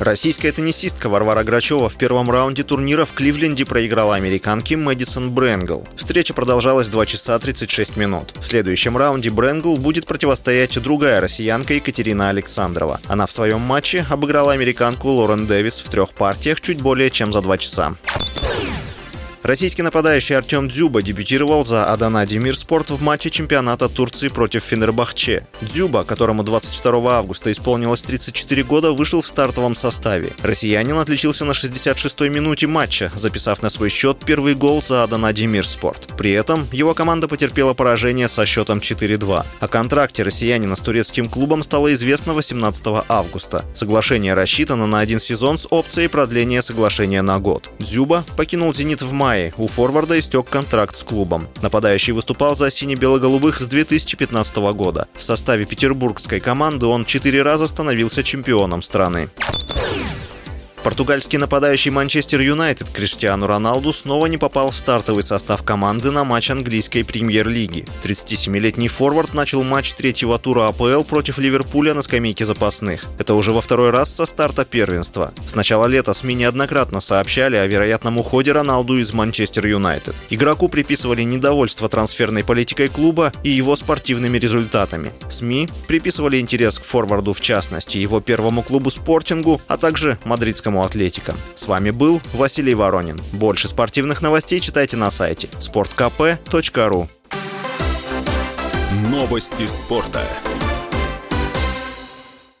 Российская теннисистка Варвара Грачева в первом раунде турнира в Кливленде проиграла американке Мэдисон Брэнгл. Встреча продолжалась 2 часа 36 минут. В следующем раунде Брэнгл будет противостоять другая россиянка Екатерина Александрова. Она в своем матче обыграла американку Лорен Дэвис в трех партиях чуть более чем за 2 часа. Российский нападающий Артем Дзюба дебютировал за Адана Демирспорт в матче чемпионата Турции против Фенербахче. Дзюба, которому 22 августа исполнилось 34 года, вышел в стартовом составе. Россиянин отличился на 66-й минуте матча, записав на свой счет первый гол за Адана Демирспорт. При этом его команда потерпела поражение со счетом 4-2. О контракте россиянина с турецким клубом стало известно 18 августа. Соглашение рассчитано на один сезон с опцией продления соглашения на год. Дзюба покинул «Зенит» в мае мае у форварда истек контракт с клубом. Нападающий выступал за сине-бело-голубых с 2015 года. В составе петербургской команды он четыре раза становился чемпионом страны. Португальский нападающий Манчестер Юнайтед Криштиану Роналду снова не попал в стартовый состав команды на матч английской премьер-лиги. 37-летний форвард начал матч третьего тура АПЛ против Ливерпуля на скамейке запасных. Это уже во второй раз со старта первенства. С начала лета СМИ неоднократно сообщали о вероятном уходе Роналду из Манчестер Юнайтед. Игроку приписывали недовольство трансферной политикой клуба и его спортивными результатами. СМИ приписывали интерес к форварду в частности, его первому клубу «Спортингу», а также мадридскому Динамо Атлетика. С вами был Василий Воронин. Больше спортивных новостей читайте на сайте sportkp.ru Новости спорта.